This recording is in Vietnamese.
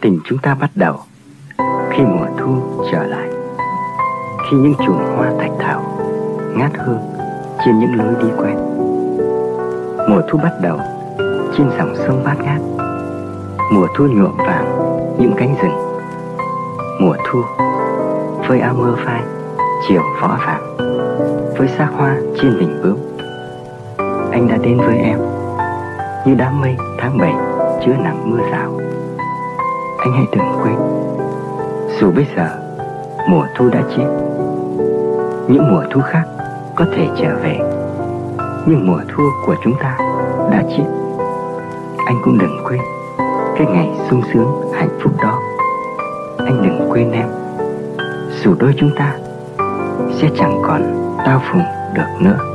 Tình chúng ta bắt đầu. Khi mùa thu trở lại, Khi những chùm hoa thạch thảo ngát hương trên những lối đi quen. Mùa thu bắt đầu trên dòng sông bát ngát. Mùa thu nhuộm vàng những cánh rừng. Mùa thu với áo mưa phai, chiều võ vàng với xác hoa trên đỉnh bướm. Anh đã đến với em như đám mây tháng bảy chứa nắng mưa rào anh hãy đừng quên. Dù bây giờ, mùa thu đã chết. Những mùa thu khác có thể trở về. Nhưng mùa thu của chúng ta đã chết. Anh cũng đừng quên cái ngày sung sướng, hạnh phúc đó. Anh đừng quên em. Dù đôi chúng ta sẽ chẳng còn tao phùng được nữa.